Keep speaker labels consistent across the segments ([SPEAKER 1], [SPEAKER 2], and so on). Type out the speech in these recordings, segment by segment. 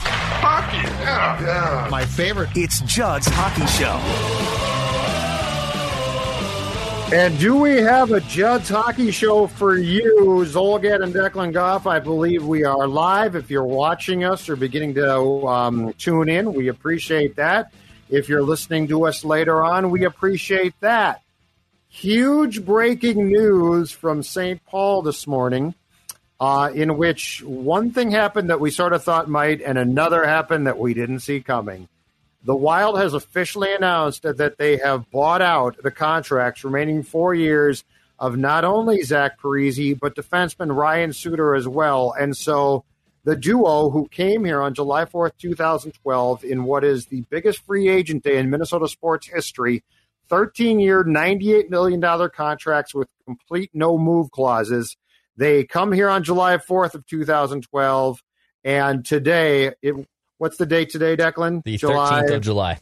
[SPEAKER 1] Hockey, yeah, yeah.
[SPEAKER 2] My favorite. It's Judd's Hockey Show.
[SPEAKER 3] And do we have a Judd's Hockey Show for you, Zulgad and Declan Goff? I believe we are live. If you're watching us or beginning to um, tune in, we appreciate that. If you're listening to us later on, we appreciate that. Huge breaking news from St. Paul this morning, uh, in which one thing happened that we sort of thought might, and another happened that we didn't see coming. The Wild has officially announced that they have bought out the contracts remaining four years of not only Zach Parise, but defenseman Ryan Suter as well. And so the duo who came here on July 4th, 2012, in what is the biggest free agent day in Minnesota sports history, 13 year, $98 million contracts with complete no move clauses. They come here on July 4th of 2012. And today, it What's the date today, Declan?
[SPEAKER 4] The July, 13th of July.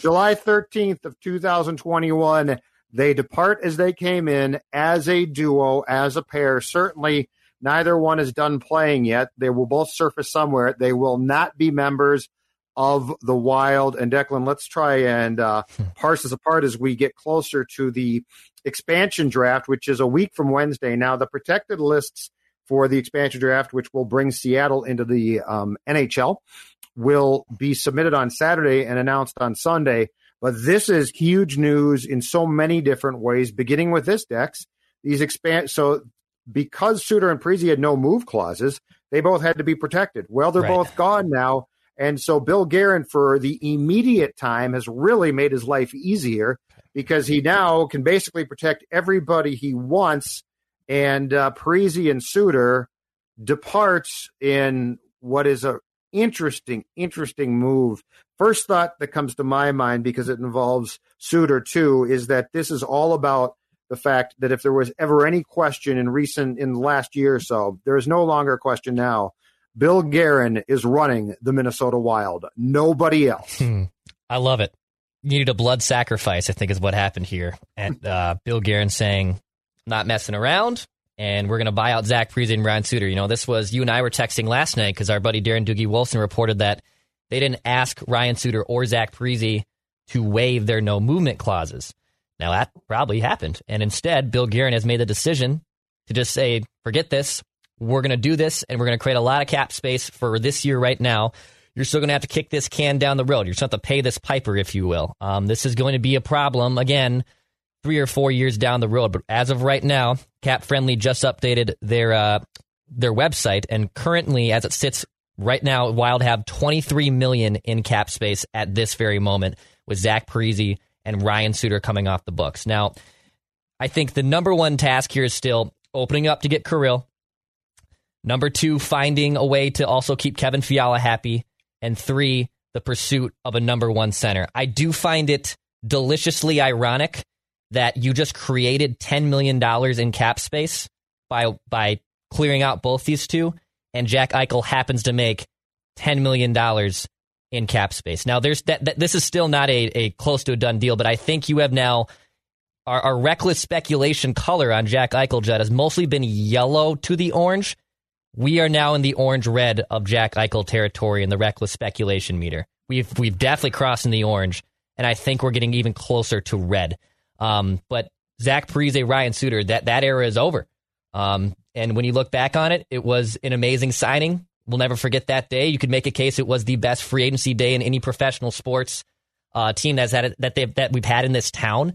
[SPEAKER 3] July 13th of 2021. They depart as they came in as a duo, as a pair. Certainly, neither one is done playing yet. They will both surface somewhere. They will not be members of the Wild. And Declan, let's try and uh, parse this apart as we get closer to the expansion draft, which is a week from Wednesday. Now, the protected lists for the expansion draft, which will bring Seattle into the um, NHL, will be submitted on Saturday and announced on Sunday. But this is huge news in so many different ways, beginning with this Dex. These expand so because Suter and Parise had no move clauses, they both had to be protected. Well, they're right. both gone now. And so Bill Guerin, for the immediate time, has really made his life easier because he now can basically protect everybody he wants. And uh, Parise and Suter departs in what is a interesting, interesting move. First thought that comes to my mind because it involves Suter too is that this is all about the fact that if there was ever any question in recent in the last year or so, there is no longer a question now. Bill Guerin is running the Minnesota Wild. Nobody else.
[SPEAKER 4] Hmm. I love it. Needed a blood sacrifice, I think, is what happened here. And uh, Bill Guerin saying, not messing around and we're going to buy out Zach Parise and Ryan Suter. You know, this was you and I were texting last night because our buddy Darren Doogie Wolfson reported that they didn't ask Ryan Suter or Zach Parise to waive their no movement clauses. Now that probably happened, and instead, Bill Guerin has made the decision to just say, "Forget this. We're going to do this, and we're going to create a lot of cap space for this year. Right now, you're still going to have to kick this can down the road. You're going to have to pay this piper, if you will. Um, this is going to be a problem again." three or four years down the road. But as of right now, Cap Friendly just updated their uh, their website, and currently, as it sits right now, Wild have 23 million in cap space at this very moment, with Zach Parise and Ryan Suter coming off the books. Now, I think the number one task here is still opening up to get Kirill. Number two, finding a way to also keep Kevin Fiala happy, and three, the pursuit of a number one center. I do find it deliciously ironic that you just created $10 million in cap space by by clearing out both these two, and Jack Eichel happens to make $10 million in cap space. Now, there's that, that this is still not a, a close to a done deal, but I think you have now our, our reckless speculation color on Jack Eichel Judd has mostly been yellow to the orange. We are now in the orange red of Jack Eichel territory in the reckless speculation meter. We've we've definitely crossed in the orange, and I think we're getting even closer to red. Um, but Zach Parise, Ryan Suter, that that era is over. Um, and when you look back on it, it was an amazing signing. We'll never forget that day. You could make a case it was the best free agency day in any professional sports uh, team that's had that they that we've had in this town.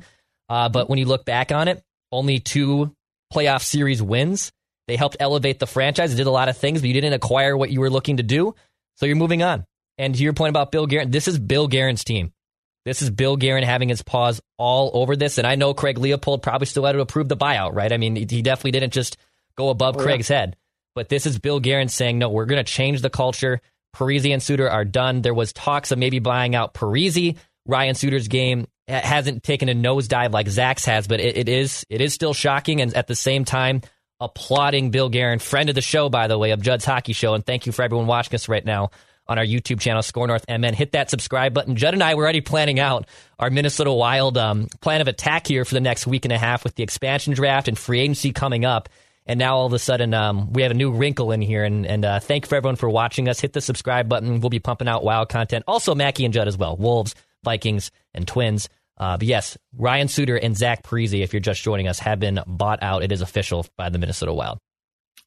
[SPEAKER 4] Uh, but when you look back on it, only two playoff series wins. They helped elevate the franchise, did a lot of things, but you didn't acquire what you were looking to do. So you're moving on. And to your point about Bill Guerin, this is Bill Guerin's team. This is Bill Guerin having his paws all over this. And I know Craig Leipold probably still had to approve the buyout, right? I mean, he definitely didn't just go above oh, Craig's yeah. head. But this is Bill Guerin saying, no, we're going to change the culture. Parise and Suter are done. There was talks of maybe buying out Parise. Ryan Suter's game hasn't taken a nosedive like Zach's has, but it, it is it is still shocking. And at the same time, applauding Bill Guerin, friend of the show, by the way, of Judd's Hockey Show. And thank you for everyone watching us right now on our YouTube channel, Score North MN. Hit that subscribe button. Judd and I were already planning out our Minnesota Wild um, plan of attack here for the next week and a half with the expansion draft and free agency coming up. And now all of a sudden, um, we have a new wrinkle in here. And, and uh, thank you for everyone for watching us. Hit the subscribe button. We'll be pumping out wild content. Also, Mackey and Judd as well. Wolves, Vikings, and Twins. Uh, but yes, Ryan Suter and Zach Parise, if you're just joining us, have been bought out. It is official by the Minnesota Wild.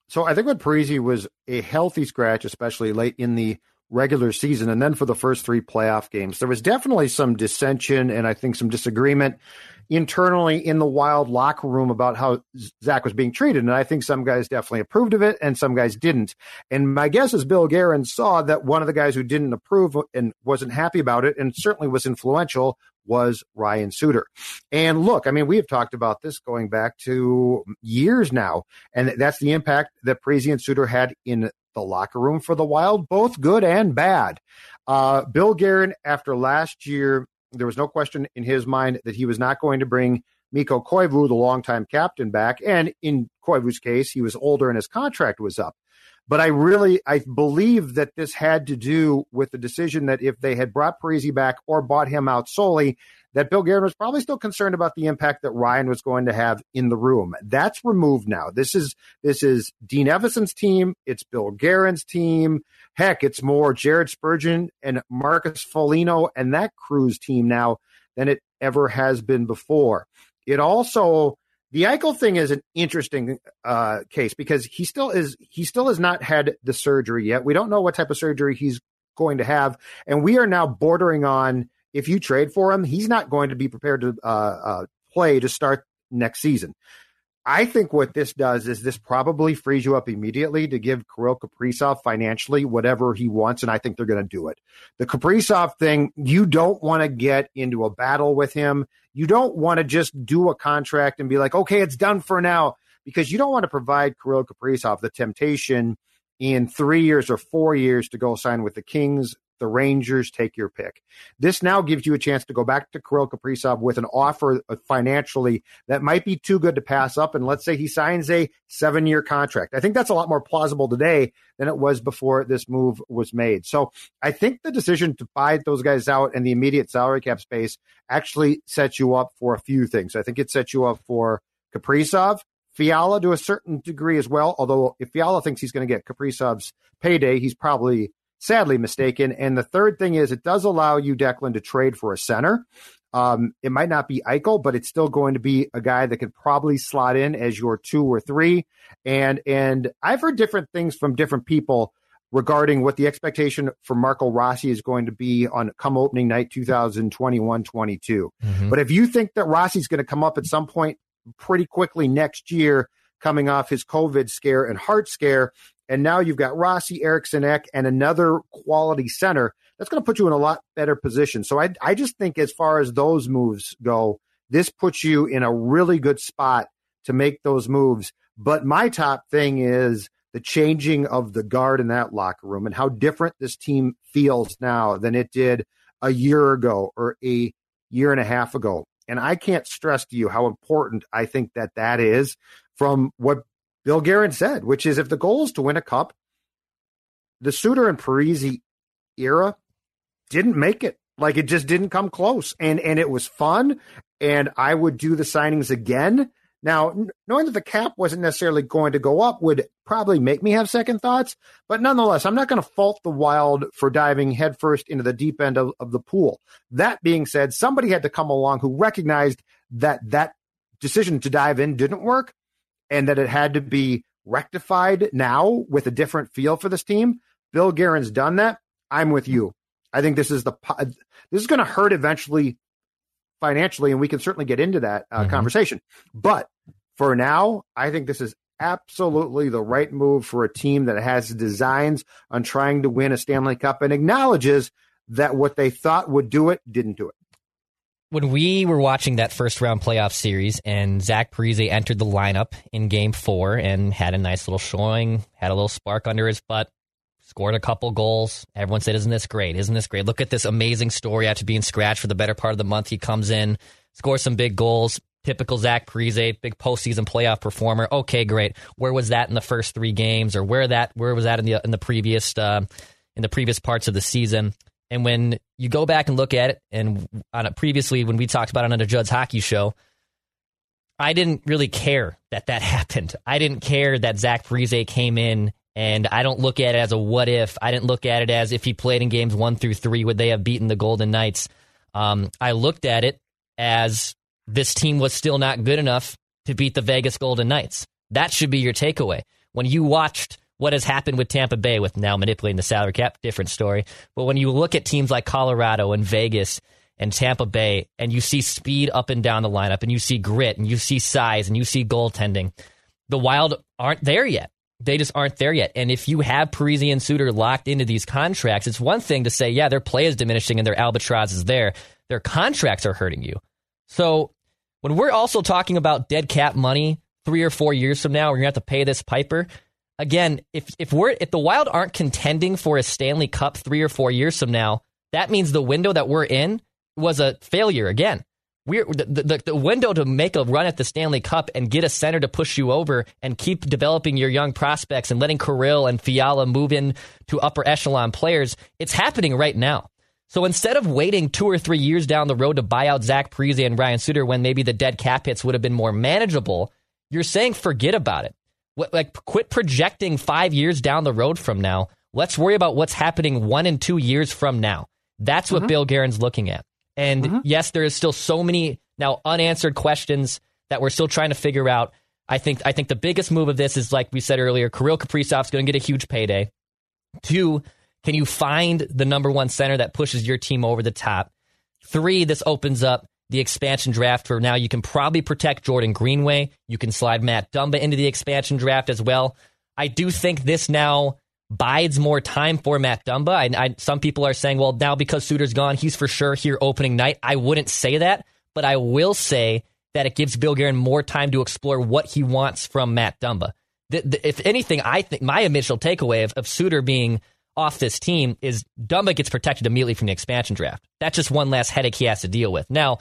[SPEAKER 3] So I think with Parise was a healthy scratch, especially late in the regular season, and then for the first three playoff games, there was definitely some dissension and I think some disagreement internally in the Wild locker room about how Zach was being treated. And I think some guys definitely approved of it and some guys didn't. And my guess is Bill Guerin saw that one of the guys who didn't approve and wasn't happy about it and certainly was influential was Ryan Suter. And look, I mean, we have talked about this going back to years now, and that's the impact that Parise and Suter had in the locker room for the Wild, both good and bad. Uh, Bill Guerin, after last year, there was no question in his mind that he was not going to bring Mikko Koivu, the longtime captain, back. And in Koivu's case, he was older and his contract was up. But I really, I believe that this had to do with the decision that if they had brought Parise back or bought him out solely, that Bill Guerin was probably still concerned about the impact that Ryan was going to have in the room. That's removed now. This is this is Dean Evason's team. It's Bill Guerin's team. Heck, it's more Jared Spurgeon and Marcus Foligno and that crew's team now than it ever has been before. It also the Eichel thing is an interesting uh, case because he still is he still has not had the surgery yet. We don't know what type of surgery he's going to have, and we are now bordering on if you trade for him, he's not going to be prepared to uh, uh, play to start next season. I think what this does is this probably frees you up immediately to give Kirill Kaprizov financially whatever he wants, and I think they're going to do it. The Kaprizov thing, you don't want to get into a battle with him. You don't want to just do a contract and be like, okay, it's done for now, because you don't want to provide Kirill Kaprizov the temptation in three years or four years to go sign with the Kings, the Rangers, take your pick. This now gives you a chance to go back to Kirill Kaprizov with an offer uh, financially that might be too good to pass up. And let's say he signs a seven year contract. I think that's a lot more plausible today than it was before this move was made. So I think the decision to buy those guys out and the immediate salary cap space actually sets you up for a few things. I think it sets you up for Kaprizov, Fiala to a certain degree as well. Although if Fiala thinks he's going to get Kaprizov's payday, he's probably sadly mistaken. And the third thing is it does allow you, Declan, to trade for a center. Um, it might not be Eichel, but it's still going to be a guy that could probably slot in as your two or three. And and I've heard different things from different people regarding what the expectation for Marco Rossi is going to be on come opening night 2021 22. Mm-hmm. But if you think that Rossi's going to come up at some point pretty quickly next year, coming off his COVID scare and heart scare, and now you've got Rossi, Eriksson Ek, and another quality center. That's going to put you in a lot better position. So I, I just think as far as those moves go, this puts you in a really good spot to make those moves. But my top thing is the changing of the guard in that locker room and how different this team feels now than it did a year ago or a year and a half ago. And I can't stress to you how important I think that that is from what Bill Guerin said, which is if the goal is to win a cup, the Suter and Parise era didn't make it. Like it just didn't come close. And and it was fun. And I would do the signings again. Now, knowing that the cap wasn't necessarily going to go up would probably make me have second thoughts, but nonetheless, I'm not going to fault the Wild for diving headfirst into the deep end of, of the pool. That being said, somebody had to come along who recognized that that decision to dive in didn't work and that it had to be rectified now with a different feel for this team. Bill Guerin's done that, I'm with you. I think this is the this is going to hurt eventually financially, and we can certainly get into that uh, mm-hmm. conversation. But for now, I think this is absolutely the right move for a team that has designs on trying to win a Stanley Cup and acknowledges that what they thought would do it didn't do it.
[SPEAKER 4] When we were watching that first round playoff series and Zach Parise entered the lineup in game four and had a nice little showing, had a little spark under his butt, scored a couple goals. Everyone said, Isn't this great? Isn't this great? Look at this amazing story after being scratched for the better part of the month. He comes in, scores some big goals, typical Zach Parise, big postseason playoff performer. Okay, great. Where was that in the first three games, or where that where was that in the in the previous uh, in the previous parts of the season? And when you go back and look at it, and on it previously when we talked about it on the Judd's Hockey Show, I didn't really care that that happened. I didn't care that Zach Parise came in, and I don't look at it as a what if. I didn't look at it as if he played in games one through three, would they have beaten the Golden Knights? Um, I looked at it as this team was still not good enough to beat the Vegas Golden Knights. That should be your takeaway. When you watched what has happened with Tampa Bay with now manipulating the salary cap, different story. But when you look at teams like Colorado and Vegas and Tampa Bay and you see speed up and down the lineup and you see grit and you see size and you see goaltending, the Wild aren't there yet. They just aren't there yet. And if you have Parise and Suter locked into these contracts, it's one thing to say, yeah, their play is diminishing and their albatross is there. Their contracts are hurting you. So when we're also talking about dead cap money three or four years from now, we're gonna have to pay this piper. Again, if if we're if the Wild aren't contending for a Stanley Cup three or four years from now, that means the window that we're in was a failure again. We're the, the, the window to make a run at the Stanley Cup and get a center to push you over and keep developing your young prospects and letting Kirill and Fiala move in to upper echelon players. It's happening right now. So instead of waiting two or three years down the road to buy out Zach Parise and Ryan Suter when maybe the dead cap hits would have been more manageable, you're saying forget about it. Like quit projecting five years down the road from now. Let's worry about what's happening one and two years from now. That's what mm-hmm. Bill Guerin's looking at. And mm-hmm. yes, there is still so many now unanswered questions that we're still trying to figure out. I think I think the biggest move of this is like we said earlier, Kirill Kaprizov's going to get a huge payday. Two, can you find the number one center that pushes your team over the top? Three, this opens up the expansion draft for now you can probably protect Jordan Greenway. You can slide Matt Dumba into the expansion draft as well. I do think this now bides more time for Matt Dumba. I, I, some people are saying, well, now because Suter's gone, he's for sure here opening night. I wouldn't say that, but I will say that it gives Bill Guerin more time to explore what he wants from Matt Dumba. The, the, if anything, I think my initial takeaway of, of Suter being – off this team is Dumba gets protected immediately from the expansion draft. That's just one last headache he has to deal with. Now,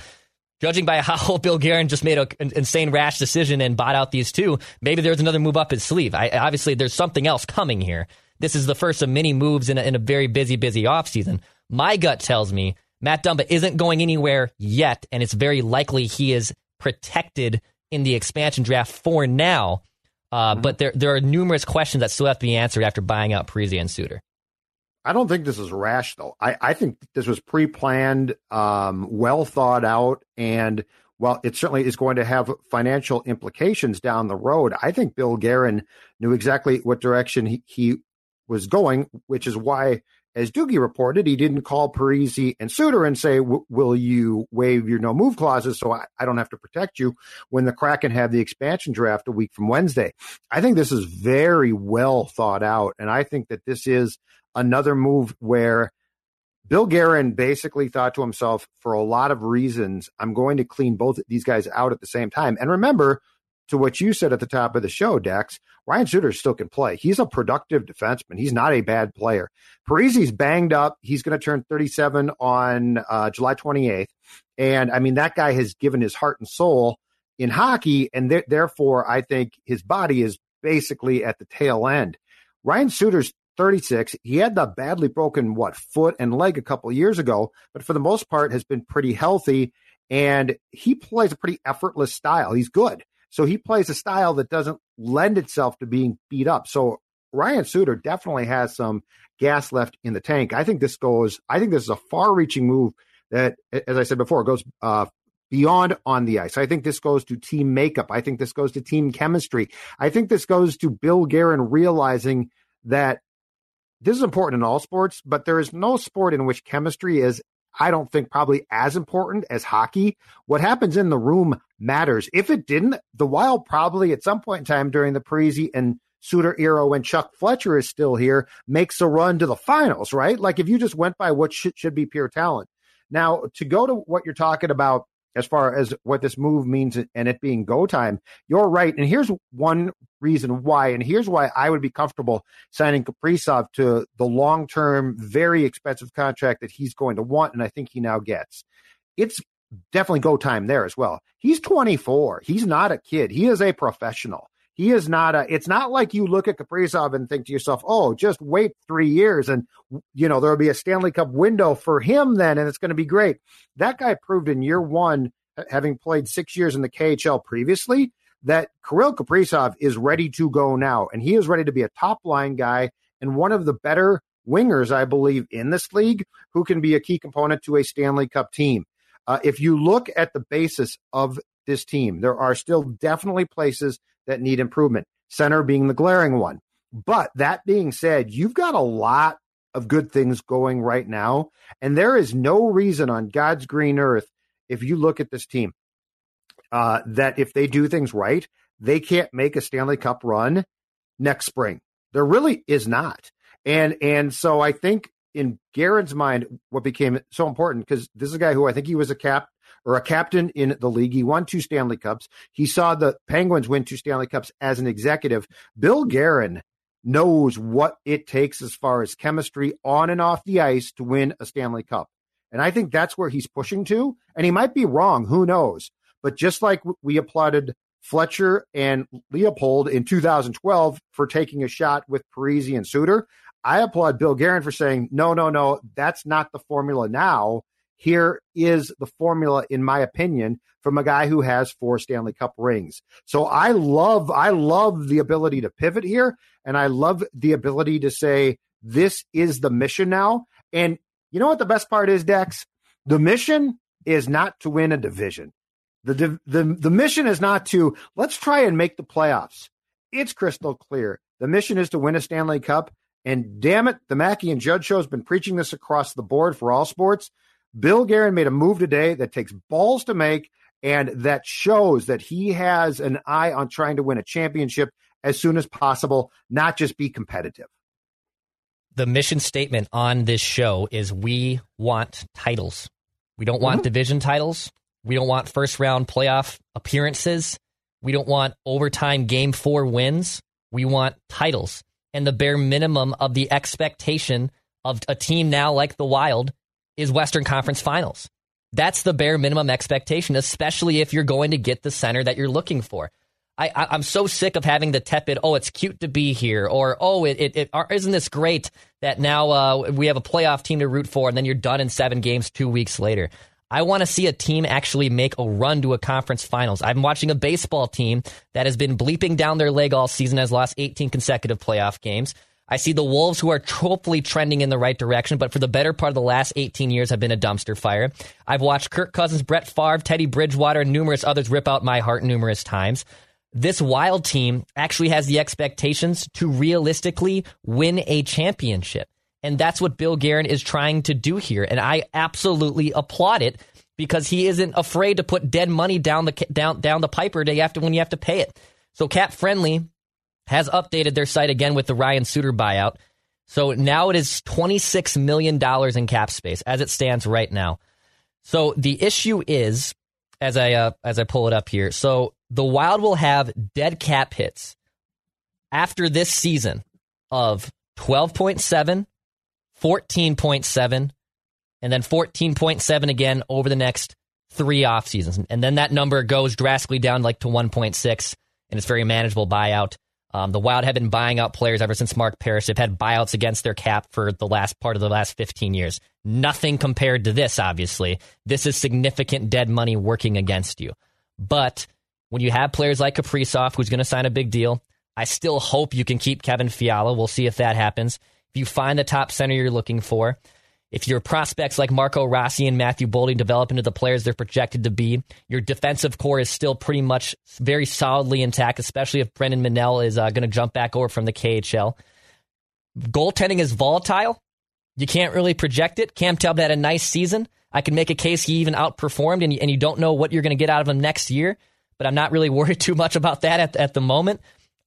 [SPEAKER 4] judging by how Bill Guerin just made an insane rash decision and bought out these two, maybe there's another move up his sleeve. I, obviously, there's something else coming here. This is the first of many moves in a, in a very busy, busy offseason. My gut tells me Matt Dumba isn't going anywhere yet, and it's very likely he is protected in the expansion draft for now. Uh, mm-hmm. But there, there are numerous questions that still have to be answered after buying out Parise and Suter.
[SPEAKER 3] I don't think this is rash, though. I, I think this was pre planned, um, well thought out. And while it certainly is going to have financial implications down the road, I think Bill Guerin knew exactly what direction he, he was going, which is why, as Doogie reported, he didn't call Parise and Suter and say, Will you waive your no move clauses so I, I don't have to protect you when the Kraken have the expansion draft a week from Wednesday? I think this is very well thought out. And I think that this is another move where Bill Guerin basically thought to himself, for a lot of reasons, I'm going to clean both these guys out at the same time. And remember, to what you said at the top of the show, Dex, Ryan Suter still can play. He's a productive defenseman. He's not a bad player. Parise's banged up. He's going to turn 37 on uh, July 28th. And I mean, that guy has given his heart and soul in hockey. And th- therefore, I think his body is basically at the tail end. Ryan Suter's 36. He had the badly broken what foot and leg a couple years ago, but for the most part has been pretty healthy and he plays a pretty effortless style. He's good. So he plays a style that doesn't lend itself to being beat up. So Ryan Suter definitely has some gas left in the tank. I think this goes I think this is a far-reaching move that as I said before goes uh, beyond on the ice. I think this goes to team makeup. I think this goes to team chemistry. I think this goes to Bill Guerin realizing that this is important in all sports, but there is no sport in which chemistry is, I don't think, probably as important as hockey. What happens in the room matters. If it didn't, the Wild probably at some point in time during the Parise and Suter era when Chuck Fletcher is still here makes a run to the finals, right? Like if you just went by what should, should be pure talent. Now, to go to what you're talking about as far as what this move means and it being go time, you're right. And here's one reason why, and here's why I would be comfortable signing Kaprizov to the long term, very expensive contract that he's going to want, and I think he now gets. It's definitely go time there as well. He's 24. He's not a kid. He is a professional. He is not a. It's not like you look at Kaprizov and think to yourself, "Oh, just wait three years, and you know there'll be a Stanley Cup window for him then, and it's going to be great." That guy proved in year one, having played six years in the KHL previously, that Kirill Kaprizov is ready to go now, and he is ready to be a top line guy and one of the better wingers, I believe, in this league, who can be a key component to a Stanley Cup team. Uh, if you look at the basis of this team, there are still definitely places that need improvement, center being the glaring one. But that being said, you've got a lot of good things going right now. And there is no reason on God's green earth, if you look at this team, uh, that if they do things right, they can't make a Stanley Cup run next spring. There really is not. And and so I think in Guerin's mind, what became so important because this is a guy who I think he was a cap or a captain in the league. He won two Stanley Cups. He saw the Penguins win two Stanley Cups as an executive. Bill Guerin knows what it takes as far as chemistry on and off the ice to win a Stanley Cup. And I think that's where he's pushing to. And he might be wrong. Who knows? But just like we applauded Fletcher and Leipold in 2012 for taking a shot with Parise and Suter, I applaud Bill Guerin for saying, no, no, no, that's not the formula now. Here is the formula, in my opinion, from a guy who has four Stanley Cup rings. So I love, I love the ability to pivot here, and I love the ability to say this is the mission now. And you know what the best part is, Dex? The mission is not to win a division. The, the, the mission is not to let's try and make the playoffs. It's crystal clear. The mission is to win a Stanley Cup. And damn it, the Mackey and Judd show has been preaching this across the board for all sports. Bill Guerin made a move today that takes balls to make and that shows that he has an eye on trying to win a championship as soon as possible, not just be competitive.
[SPEAKER 4] The mission statement on this show is we want titles. We don't want mm-hmm. division titles. We don't want first round playoff appearances. We don't want overtime game four wins. We want titles. And the bare minimum of the expectation of a team now like the Wild is Western Conference Finals. That's the bare minimum expectation, especially if you're going to get the center that you're looking for. I, am so sick of having the tepid, oh, it's cute to be here, or oh, it, it, it isn't this great that now uh, we have a playoff team to root for, and then you're done in seven games two weeks later. I want to see a team actually make a run to a conference finals. I'm watching a baseball team that has been bleeping down their leg all season, has lost 18 consecutive playoff games. I see the Wolves who are hopefully trending in the right direction, but for the better part of the last 18 years have been a dumpster fire. I've watched Kirk Cousins, Brett Favre, Teddy Bridgewater, and numerous others rip out my heart numerous times. This wild team actually has the expectations to realistically win a championship. And that's what Bill Guerin is trying to do here. And I absolutely applaud it because he isn't afraid to put dead money down the down down the piper day after when you have to pay it. So Cap Friendly has updated their site again with the Ryan Suter buyout. So now it is $26 million in cap space as it stands right now. So the issue is, as I uh, as I pull it up here, so the Wild will have dead cap hits after this season of 12.7, 14.7, and then 14.7 again over the next three off seasons. And then that number goes drastically down like to 1.6, and it's very manageable buyout. Um, the Wild have been buying out players ever since Mark Parrish. They've had buyouts against their cap for the last part of the last 15 years. Nothing compared to this, obviously. This is significant dead money working against you. But when you have players like Kaprizov, who's going to sign a big deal, I still hope you can keep Kevin Fiala. We'll see if that happens. If you find the top center you're looking for, if your prospects like Marco Rossi and Matthew Boldy develop into the players they're projected to be, your defensive core is still pretty much very solidly intact, especially if Brennan Menell is uh, going to jump back over from the KHL. goaltending is volatile. You can't really project it. Cam Talbot had a nice season. I can make a case he even outperformed, and you, and you don't know what you're going to get out of him next year. But I'm not really worried too much about that at, at the moment.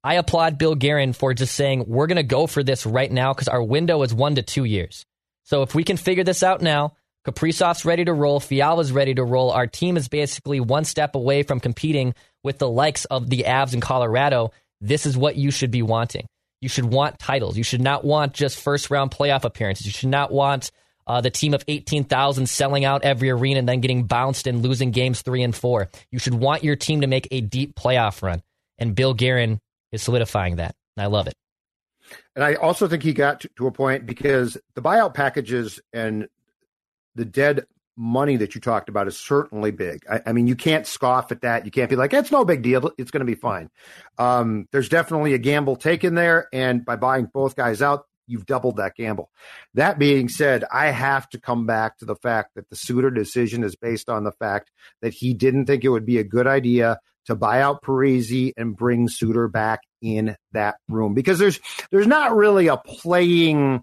[SPEAKER 4] I applaud Bill Guerin for just saying we're going to go for this right now because our window is one to two years. So if we can figure this out now, Kaprizov's ready to roll, Fiala's ready to roll. Our team is basically one step away from competing with the likes of the Avs in Colorado. This is what you should be wanting. You should want titles. You should not want just first round playoff appearances. You should not want uh, the team of 18,000 selling out every arena and then getting bounced and losing games three and four. You should want your team to make a deep playoff run. And Bill Guerin is solidifying that. And I love it.
[SPEAKER 3] And I also think he got to, to a point because the buyout packages and the dead money that you talked about is certainly big. I, I, mean, you can't scoff at that. You can't be like, it's no big deal. It's going to be fine. Um, there's definitely a gamble taken there. And by buying both guys out, you've doubled that gamble. That being said, I have to come back to the fact that the Suter decision is based on the fact that he didn't think it would be a good idea to buy out Parise and bring Suter back in that room because there's there's not really a playing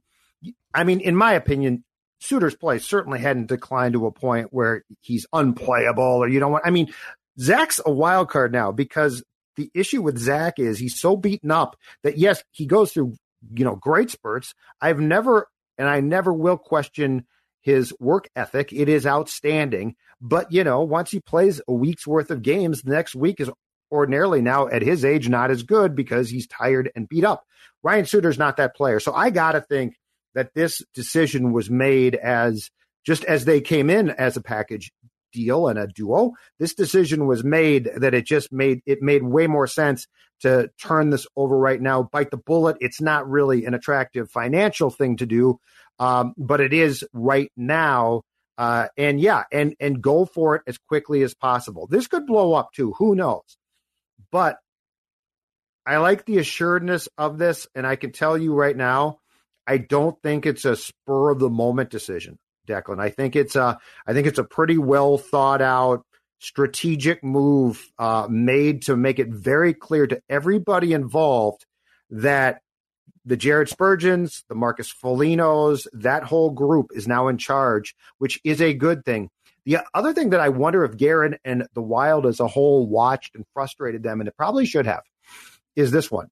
[SPEAKER 3] I mean, in my opinion, Suter's play certainly hadn't declined to a point where he's unplayable or you don't want. I mean, Zach's a wild card now because the issue with Zach is he's so beaten up that yes, he goes through you know great spurts. I've never and I never will question his work ethic. It is outstanding. But you know, once he plays a week's worth of games, the next week is ordinarily now at his age not as good because he's tired and beat up. Ryan Suter's not that player. So I got to think that this decision was made as just as they came in as a package deal and a duo. This decision was made that it just made it made way more sense to turn this over right now, bite the bullet. It's not really an attractive financial thing to do, um, but it is right now. Uh, and yeah, and and go for it as quickly as possible. This could blow up too. Who knows? But I like the assuredness of this, and I can tell you right now, I don't think it's a spur of the moment decision, Declan. I think it's a I think it's a pretty well thought out strategic move uh, made to make it very clear to everybody involved that the Jared Spurgeons, the Marcus Folignos, that whole group is now in charge, which is a good thing. The other thing that I wonder if Guerin and the Wild as a whole watched and frustrated them, and it probably should have, is this one.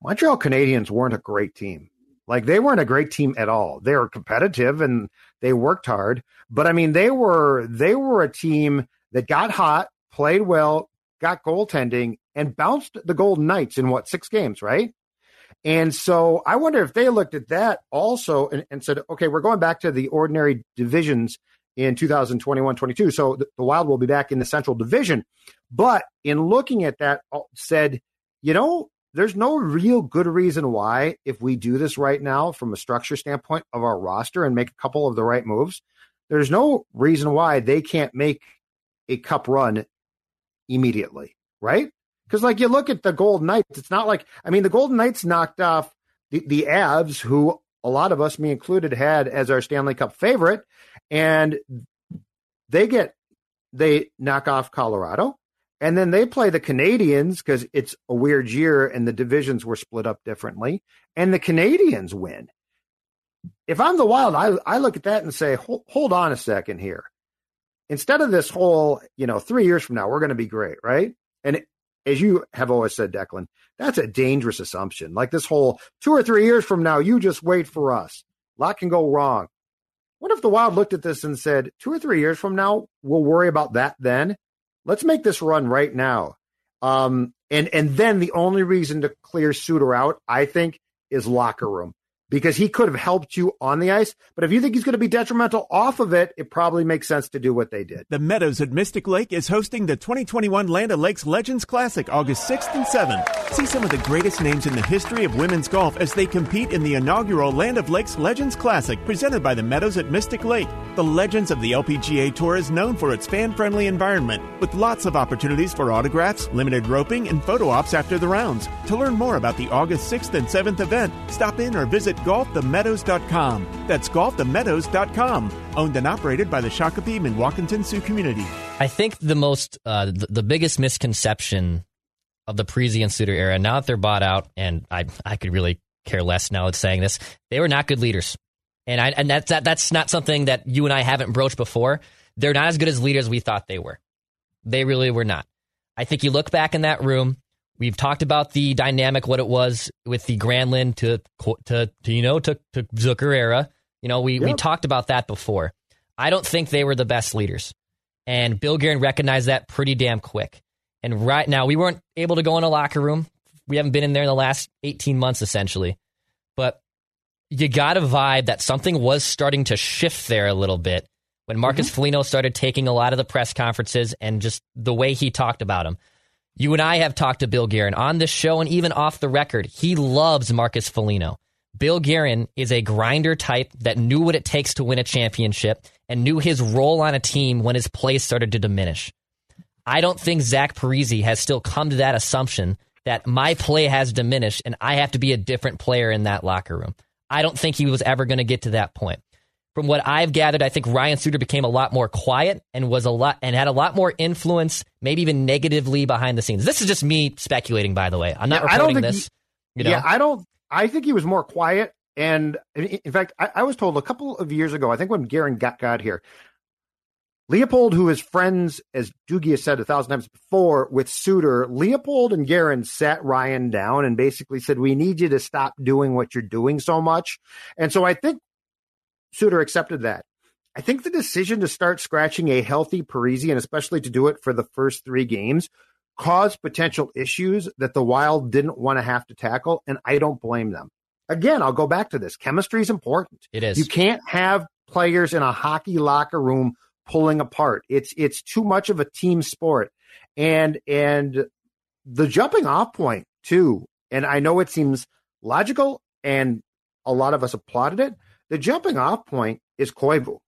[SPEAKER 3] Montreal Canadiens weren't a great team. Like they weren't a great team at all. They were competitive and they worked hard, but I mean they were they were a team that got hot, played well, got goaltending, and bounced the Golden Knights in what six games, right? And so I wonder if they looked at that also and, and said, okay, we're going back to the ordinary divisions in 2021 22. So the, the Wild will be back in the Central Division. But in looking at that, uh, said, you know, there's no real good reason why, if we do this right now from a structure standpoint of our roster and make a couple of the right moves, there's no reason why they can't make a cup run immediately, right? Because, like, you look at the Golden Knights, it's not like, I mean, the Golden Knights knocked off the, the Avs, who a lot of us, me included, had as our Stanley Cup favorite, and they get, they knock off Colorado. And then they play the Canadiens because it's a weird year and the divisions were split up differently. And the Canadiens win. If I'm the Wild, I, I look at that and say, hold, hold on a second here. Instead of this whole, you know, three years from now, we're going to be great, right? And as you have always said, Declan, that's a dangerous assumption. Like this whole two or three years from now, you just wait for us. A lot can go wrong. What if the Wild looked at this and said, two or three years from now, we'll worry about that then? Let's make this run right now. Um, and and then the only reason to clear Suter out, I think, is locker room because he could have helped you on the ice. But if you think he's going to be detrimental off of it, it probably makes sense to do what they did.
[SPEAKER 5] The Meadows at Mystic Lake is hosting the 2021 Land of Lakes Legends Classic August 6th and 7th. See some of the greatest names in the history of women's golf as they compete in the inaugural Land of Lakes Legends Classic presented by the Meadows at Mystic Lake. The Legends of the LPGA Tour is known for its fan friendly environment with lots of opportunities for autographs, limited roping, and photo ops after the rounds. To learn more about the August 6th and 7th event, stop in or visit golfthemeadows.com. That's golfthemeadows.com. Owned and operated by the Shakopee Mdewakanton Sioux community.
[SPEAKER 4] I think the most, uh, the, the, biggest misconception of the Parise and Suter era, now that they're bought out, and I, I could really care less now. It's saying this. They were not good leaders, and I and that's that, that's not something that you and I haven't broached before. They're not as good as leaders we thought they were. They really were not. I think you look back in that room. We've talked about the dynamic, what it was with the Granlund to to, to you know to to Zucker era. You know, we yep. we talked about that before. I don't think they were the best leaders, and Bill Guerin recognized that pretty damn quick. And right now, we weren't able to go in a locker room. We haven't been in there in the last 18 months, essentially. You got a vibe that something was starting to shift there a little bit when Marcus mm-hmm. Foligno started taking a lot of the press conferences and just the way he talked about him. You and I have talked to Bill Guerin on this show and even off the record. He loves Marcus Foligno. Bill Guerin is a grinder type that knew what it takes to win a championship and knew his role on a team when his play started to diminish. I don't think Zach Parise has still come to that assumption that my play has diminished and I have to be a different player in that locker room. I don't think he was ever going to get to that point. From what I've gathered, I think Ryan Suter became a lot more quiet and was a lot and had a lot more influence, maybe even negatively behind the scenes. This is just me speculating, by the way. I'm not yeah, reporting this.
[SPEAKER 3] He, you know? Yeah, I don't. I think he was more quiet. And in fact, I, I, was told a couple of years ago, I think when Guerin got, got here, Leipold, who is friends, as Doogie has said a thousand times before, with Suter, Leipold and Guerin sat Ryan down and basically said, We need you to stop doing what you're doing so much. And so I think Suter accepted that. I think the decision to start scratching a healthy Parise, and especially to do it for the first three games, caused potential issues that the Wild didn't want to have to tackle, and I don't blame them. Again, I'll go back to this. Chemistry is important.
[SPEAKER 4] It is.
[SPEAKER 3] You can't have players in a hockey locker room pulling apart. It's it's too much of a team sport. And and the jumping off point too, and I know it seems logical and a lot of us applauded it. The jumping off point is Koivu.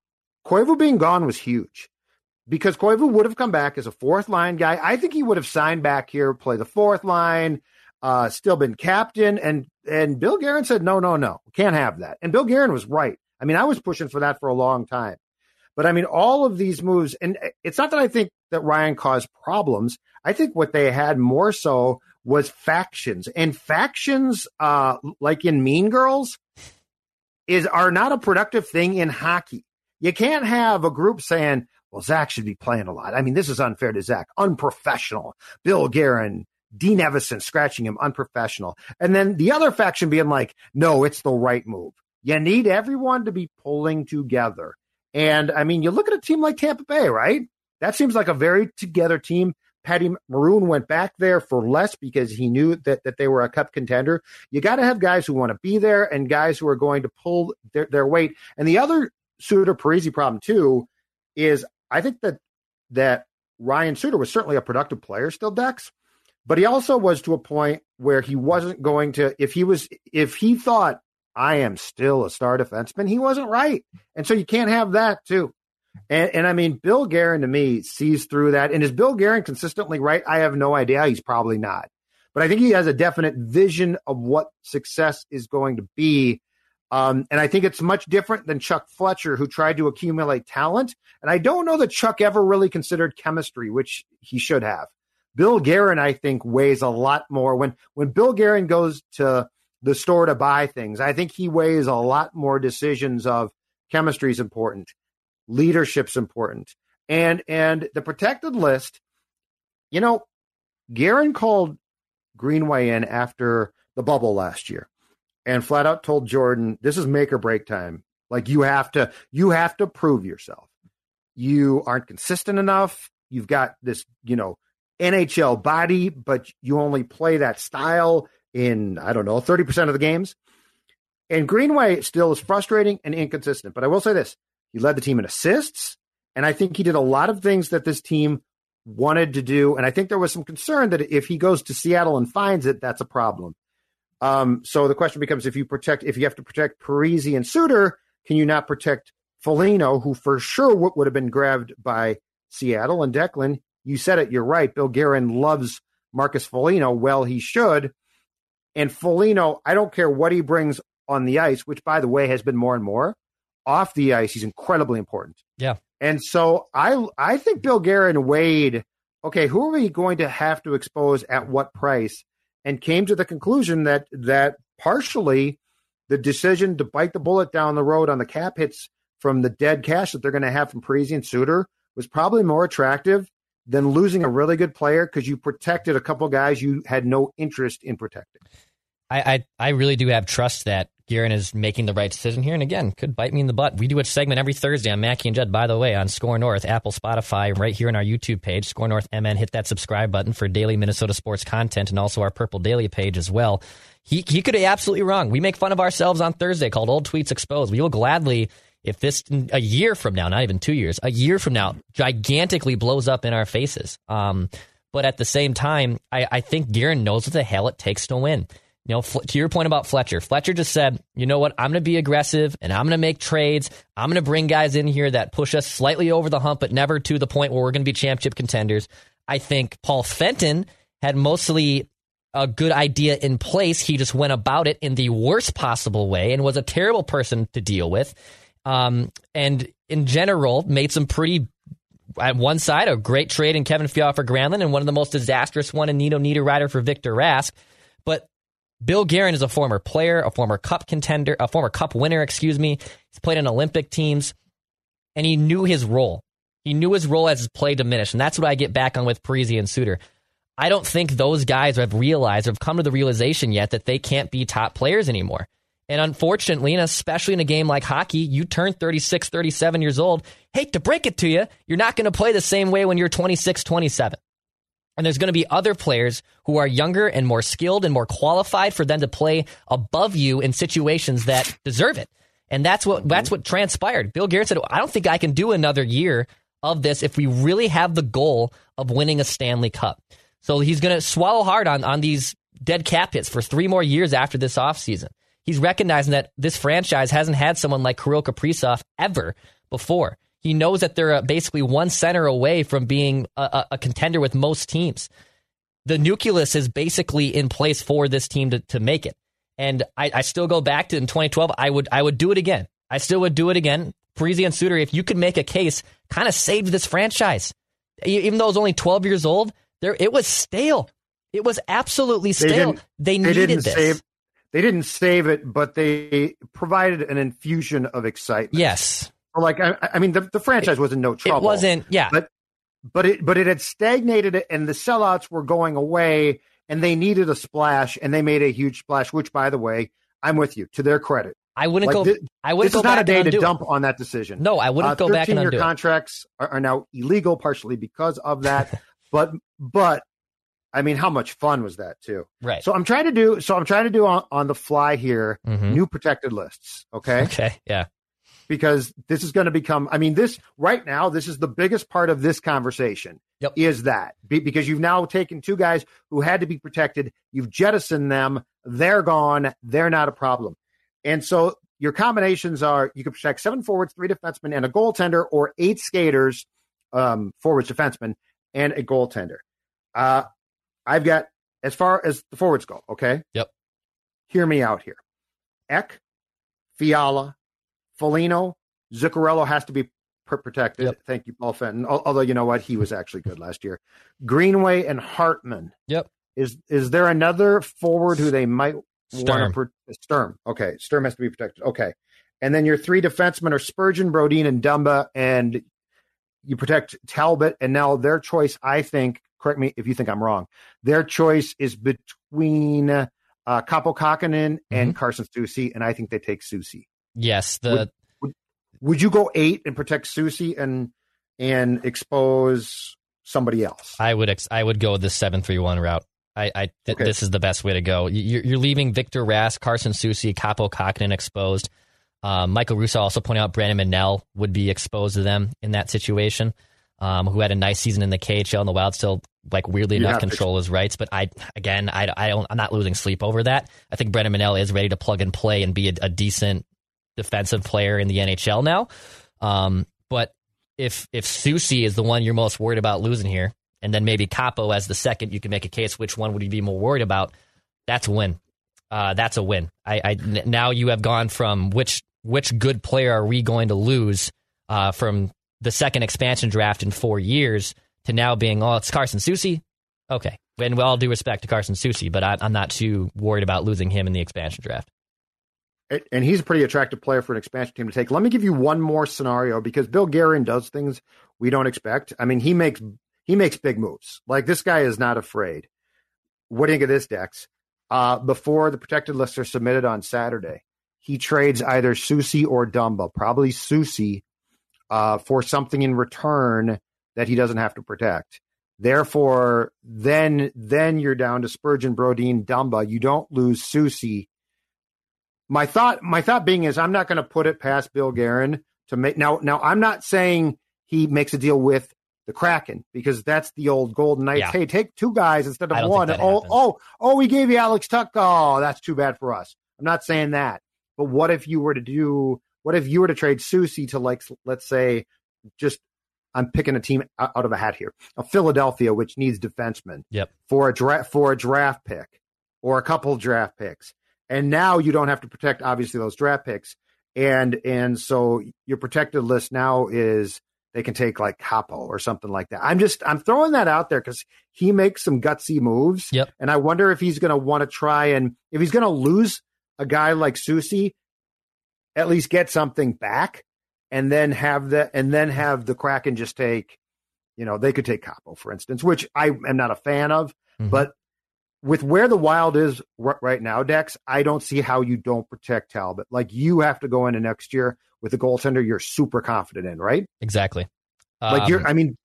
[SPEAKER 3] Koivu being gone was huge because Koivu would have come back as a fourth line guy. I think he would have signed back here, play the fourth line, uh, still been captain. And and Bill Guerin said, no, no, no, can't have that. And Bill Guerin was right. I mean, I was pushing for that for a long time. But I mean, all of these moves, and it's not that I think that Ryan caused problems. I think what they had more so was factions, and factions, uh, like in Mean Girls, is are not a productive thing in hockey. You can't have a group saying, "Well, Zach should be playing a lot." I mean, this is unfair to Zach, unprofessional. Bill Guerin, Dean Evason scratching him, unprofessional, and then the other faction being like, "No, it's the right move." You need everyone to be pulling together. And I mean, you look at a team like Tampa Bay, right? That seems like a very together team. Patty Maroon went back there for less because he knew that, that they were a cup contender. You got to have guys who want to be there and guys who are going to pull their, their weight. And the other Suter Parise problem too is I think that that Ryan Suter was certainly a productive player still, Dex, but he also was to a point where he wasn't going to if he was if he thought I am still a star defenseman. He wasn't right. And so you can't have that too. And, and I mean, Bill Guerin to me sees through that. And is Bill Guerin consistently right? I have no idea. He's probably not. But I think he has a definite vision of what success is going to be. Um, and I think it's much different than Chuck Fletcher, who tried to accumulate talent. And I don't know that Chuck ever really considered chemistry, which he should have. Bill Guerin, I think, weighs a lot more. When when Bill Guerin goes to the store to buy things. I think he weighs a lot more decisions of chemistry is important, leadership's important, and and the protected list. You know, Guerin called Greenway in after the bubble last year, and flat out told Jordan, "This is make or break time. Like you have to, you have to prove yourself. You aren't consistent enough. You've got this, you know." NHL body, but you only play that style in, I don't know, 30% of the games. And Greenway still is frustrating and inconsistent. But I will say this he led the team in assists. And I think he did a lot of things that this team wanted to do. And I think there was some concern that if he goes to Seattle and finds it, that's a problem. Um, so the question becomes if you protect, if you have to protect Parise and Suter, can you not protect Foligno, who for sure would, would have been grabbed by Seattle and Declan? You said it, you're right. Bill Guerin loves Marcus Foligno. Well, he should. And Foligno, I don't care what he brings on the ice, which by the way has been more and more off the ice. He's incredibly important.
[SPEAKER 4] Yeah.
[SPEAKER 3] And so I I think Bill Guerin weighed, okay, who are we going to have to expose at what price? And came to the conclusion that that partially the decision to bite the bullet down the road on the cap hits from the dead cash that they're going to have from Parise and Suter was probably more attractive than losing a really good player because you protected a couple guys you had no interest in protecting.
[SPEAKER 4] I, I, I really do have trust that Guerin is making the right decision here. And again, could bite me in the butt. We do a segment every Thursday on Mackey and Judd, by the way, on Score North, Apple, Spotify, right here on our YouTube page, Score North MN. Hit that subscribe button for daily Minnesota sports content and also our Purple Daily page as well. He, he could be absolutely wrong. We make fun of ourselves on Thursday called Old Tweets Exposed. We will gladly if this a year from now, not even two years, a year from now, gigantically blows up in our faces. Um, but at the same time, I, I think Guerin knows what the hell it takes to win. You know, to your point about Fletcher, Fletcher just said, you know what, I'm going to be aggressive and I'm going to make trades. I'm going to bring guys in here that push us slightly over the hump, but never to the point where we're going to be championship contenders. I think Paul Fenton had mostly a good idea in place. He just went about it in the worst possible way and was a terrible person to deal with. Um, and in general, made some pretty at one side a great trade in Kevin Fiala for Granlund and one of the most disastrous one in Nino Niederreiter for Victor Rask. But Bill Guerin is a former player, a former cup contender, a former cup winner, excuse me. He's played on Olympic teams and he knew his role. He knew his role as his play diminished. And that's what I get back on with Parise and Suter. I don't think those guys have realized or have come to the realization yet that they can't be top players anymore. And unfortunately, and especially in a game like hockey, you turn 36, 37 years old. Hate to break it to you, you're not going to play the same way when you're 26, 27. And there's going to be other players who are younger and more skilled and more qualified for them to play above you in situations that deserve it. And that's what that's mm-hmm. what transpired. Bill Guerin said, "I don't think I can do another year of this if we really have the goal of winning a Stanley Cup." So he's going to swallow hard on on these dead cap hits for three more years after this offseason he's recognizing that this franchise hasn't had someone like Kirill Kaprizov ever before. He knows that they're uh, basically one center away from being a, a, contender with most teams. The nucleus is basically in place for this team to, to make it. And I, I still go back to in 2012, I would I would do it again. I still would do it again. Parise and Suter, if you could make a case, kind of saved this franchise. Even though it was only 12 years old, there it was stale. It was absolutely stale. They, they needed this.
[SPEAKER 3] Save, they didn't save it, but they provided an infusion of excitement.
[SPEAKER 4] Yes.
[SPEAKER 3] Like I, I mean, the, the franchise was in no trouble.
[SPEAKER 4] It wasn't, yeah.
[SPEAKER 3] But but it but it had stagnated, and the sellouts were going away, and they needed a splash, and they made a huge splash. Which, by the way, I'm with you. To their credit,
[SPEAKER 4] I wouldn't like, go. I wouldn't
[SPEAKER 3] this
[SPEAKER 4] go
[SPEAKER 3] is not a day to
[SPEAKER 4] it.
[SPEAKER 3] dump on that decision.
[SPEAKER 4] No, I wouldn't uh, go back and undo
[SPEAKER 3] year contracts are, are now illegal, partially because of that. but but I mean, how much fun was that too?
[SPEAKER 4] Right.
[SPEAKER 3] So I'm trying to do. So I'm trying to do on, on the fly here. Mm-hmm. New protected lists. Okay.
[SPEAKER 4] Okay. Yeah.
[SPEAKER 3] Because this is going to become. I mean, this right now. This is the biggest part of this conversation.
[SPEAKER 4] Yep.
[SPEAKER 3] Is that because you've now taken two guys who had to be protected. You've jettisoned them. They're gone. They're not a problem. And so your combinations are you can protect seven forwards, three defensemen, and a goaltender, or eight skaters, um, forwards, defensemen, and a goaltender. Uh, I've got as far as the forwards go. Okay.
[SPEAKER 4] Yep.
[SPEAKER 3] Hear me out here. Eck, Fiala, Foligno, Zuccarello has to be protected. Yep. Thank you, Paul Fenton. Although you know what, he was actually good last year. Greenway and Hartman.
[SPEAKER 4] Yep.
[SPEAKER 3] Is is there another forward who they might
[SPEAKER 4] Sturm.
[SPEAKER 3] want to protect? Sturm? Okay, Sturm has to be protected. Okay, and then your three defensemen are Spurgeon, Brodin, and Dumba, and you protect Talbot. And now their choice, I think, correct me if you think I'm wrong. Their choice is between uh, Kähkönen and mm-hmm. Carson Soucy, and I think they take Soucy.
[SPEAKER 4] Yes, the
[SPEAKER 3] would, would, would, you go eight and protect Soucy and and expose somebody else?
[SPEAKER 4] I would ex- I would go the seven three one route. I, I th- okay. this is the best way to go. You're, you're leaving Victor Rask, Carson Soucy, Kaapo Kähkönen exposed. Um, Michael Russo also pointed out Brennan Menell would be exposed to them in that situation um, who had a nice season in the KHL and the Wild still like weirdly enough control his rights. But I again I, I don't I'm not losing sleep over that. I think Brennan Menell is ready to plug and play and be a, a decent defensive player in the NHL now. Um, but if if Soucy is the one you're most worried about losing here, and then maybe Kaapo as the second, you can make a case which one would you be more worried about. That's a win. Uh, that's a win. I, I now you have gone from which which good player are we going to lose uh, from the second expansion draft in four years to now being, oh, it's Carson Soucy. Okay, And with all due respect to Carson Soucy, but I, I'm not too worried about losing him in the expansion draft.
[SPEAKER 3] And he's a pretty attractive player for an expansion team to take. Let me give you one more scenario because Bill Guerin does things we don't expect. I mean, he makes he makes big moves. Like this guy is not afraid. What do you think of this, Dex? Uh, before the protected lists are submitted on Saturday, he trades either Soucy or Dumba, probably Soucy, uh, for something in return that he doesn't have to protect. Therefore, then then you're down to Spurgeon, Brodin, Dumba. You don't lose Soucy. My thought, my thought being is, I'm not going to put it past Bill Guerin to make now. Now, I'm not saying he makes a deal with the Kraken because that's the old Golden Knights. Yeah. Hey, take two guys instead of one. Oh, oh, oh, we gave you Alex Tuch. Oh, that's too bad for us. I'm not saying that. But what if you were to do? What if you were to trade Soucy to like, let's say, just I'm picking a team out of a hat here, a Philadelphia, which needs defensemen.
[SPEAKER 4] Yep.
[SPEAKER 3] For a draft for a draft pick or a couple draft picks, and now you don't have to protect obviously those draft picks, and and so your protected list now is they can take like Kaapo or something like that. I'm just I'm throwing that out there because he makes some gutsy moves.
[SPEAKER 4] Yep.
[SPEAKER 3] And I wonder if he's going to want to try and if he's going to lose a guy like Soucy, at least get something back, and then have the and then have the Kraken just take, you know, they could take Kaapo for instance, which I am not a fan of, mm-hmm. but with where the Wild is right now, Dex, I don't see how you don't protect Talbot. Like you have to go into next year with a goaltender you're super confident in, right?
[SPEAKER 4] Exactly.
[SPEAKER 3] Like you're, um, I mean,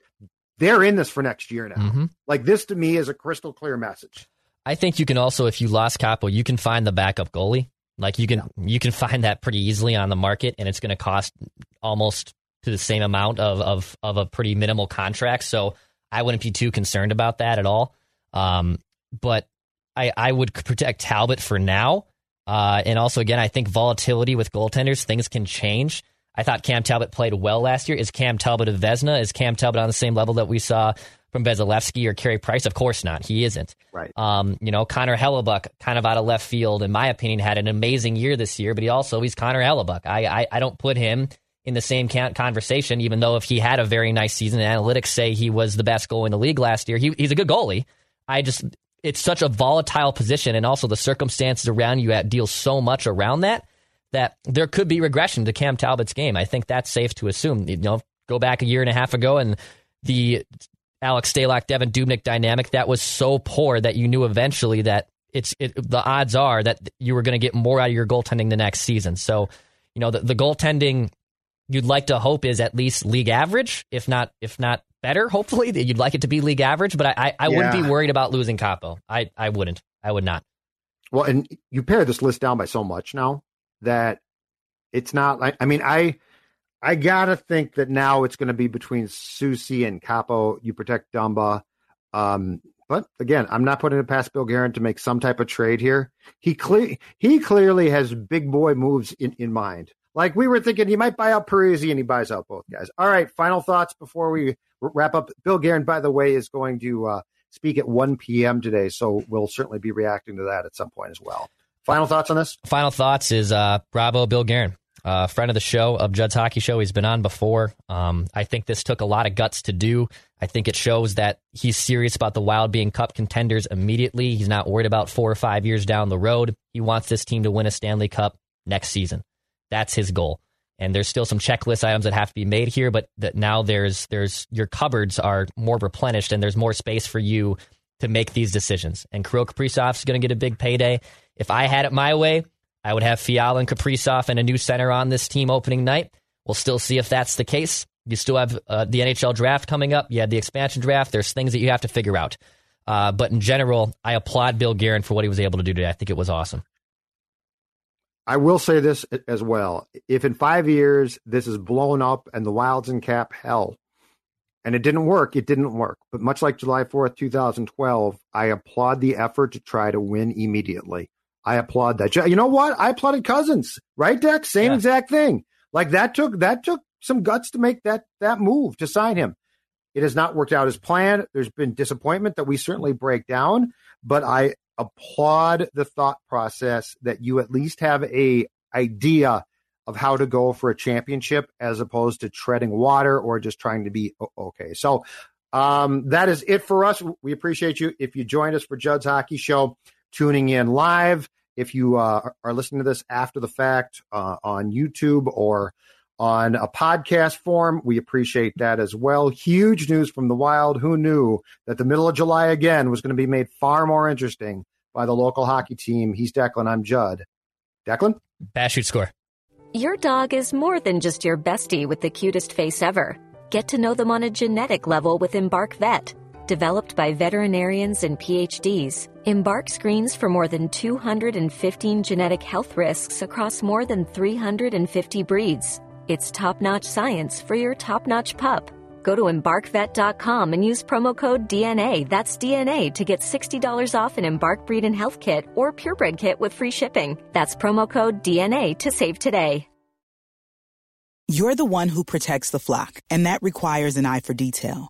[SPEAKER 3] they're in this for next year now. Mm-hmm. Like this to me is a crystal clear message.
[SPEAKER 4] I think you can also, if you lost Kaapo, you can find the backup goalie. Like you can, you can find that pretty easily on the market, and it's going to cost almost to the same amount of of of a pretty minimal contract. So I wouldn't be too concerned about that at all. Um, but I I would protect Talbot for now uh, and also, again, I think volatility with goaltenders, things can change. I thought Cam Talbot played well last year. Is Cam Talbot a Vezina? Is Cam Talbot on the same level that we saw from Vasilevskiy or Carey Price? Of course not. He isn't.
[SPEAKER 3] Right.
[SPEAKER 4] Um, you know, Connor Hellebuyck, kind of out of left field, in my opinion, had an amazing year this year, but he also, he's Connor Hellebuyck. I, I, I don't put him in the same conversation, even though if he had a very nice season, analytics say he was the best goal in the league last year. He, he's a good goalie. I just it's such a volatile position, and also the circumstances around you at deal so much around that that there could be regression to Cam Talbot's game. I think that's safe to assume. You know, go back a year and a half ago, and the Alex Stalock, Devin Dubnyk dynamic that was so poor that you knew eventually that it's it, the odds are that you were going to get more out of your goaltending the next season. So, you know, the, the goaltending you'd like to hope is at least league average, if not if not better, hopefully. that You'd like it to be league average, but I, I, I yeah. wouldn't be worried about losing Kaapo. I, I wouldn't. I would not.
[SPEAKER 3] Well, and you pare this list down by so much now that it's not like, I mean, I, I gotta think that now it's going to be between Soucy and Kaapo. You protect Dumba. Um, but again, I'm not putting it past Bill Guerin to make some type of trade here. He clear he clearly has big boy moves in, in mind. Like we were thinking he might buy out Parise and he buys out both guys. All right, final thoughts before we wrap up. Bill Guerin, by the way, is going to uh, speak at 1 p.m. today, so we'll certainly be reacting to that at some point as well. Final thoughts on this?
[SPEAKER 4] Final thoughts is uh, bravo, Bill Guerin. Uh, friend of the show of Judd's Hockey Show. He's been on before. Um, I think this took a lot of guts to do. I think it shows that he's serious about the Wild being cup contenders immediately. He's not worried about four or five years down the road. He wants this team to win a Stanley Cup next season. That's his goal. And there's still some checklist items that have to be made here, but that now there's there's your cupboards are more replenished and there's more space for you to make these decisions. And Kirill Kaprizov's going to get a big payday. If I had it my way, I would have Fiala and Kaprizov and a new center on this team opening night. We'll still see if that's the case. You still have uh, the NHL draft coming up. You have the expansion draft. There's things that you have to figure out. Uh, but in general, I applaud Bill Guerin for what he was able to do today. I think it was awesome.
[SPEAKER 3] I will say this as well. If in five years this is blown up and the Wilds and Cap hell, and it didn't work, it didn't work. But much like July 4th, 2012, I applaud the effort to try to win immediately. I applaud that. You know what? I applauded Cousins, right, Dex? Same yeah. exact thing. Like that took that took some guts to make that that move to sign him. It has not worked out as planned. There's been disappointment that we certainly break down, but I applaud the thought process that you at least have a idea of how to go for a championship as opposed to treading water or just trying to be okay. So Um, that is it for us. We appreciate you if you joined us for Judd's Hockey Show, tuning in live. If you uh, are listening to this after the fact uh, on YouTube or on a podcast form, we appreciate that as well. Huge news from the Wild. Who knew that the middle of July again was going to be made far more interesting by the local hockey team? He's Declan. I'm Judd. Declan?
[SPEAKER 4] Bash shoot score.
[SPEAKER 6] Your dog is more than just your bestie with the cutest face ever. Get to know them on a genetic level with Embark Vet. Developed by veterinarians and PhDs, Embark screens for more than 215 genetic health risks across more than 350 breeds. It's top notch science for your top notch pup. Go to embarkvet.com and use promo code DNA, that's DNA, to get $60 off an Embark Breed and Health Kit or Purebred Kit with free shipping. That's promo code DNA to save today.
[SPEAKER 7] You're the one who protects the flock, and that requires an eye for detail.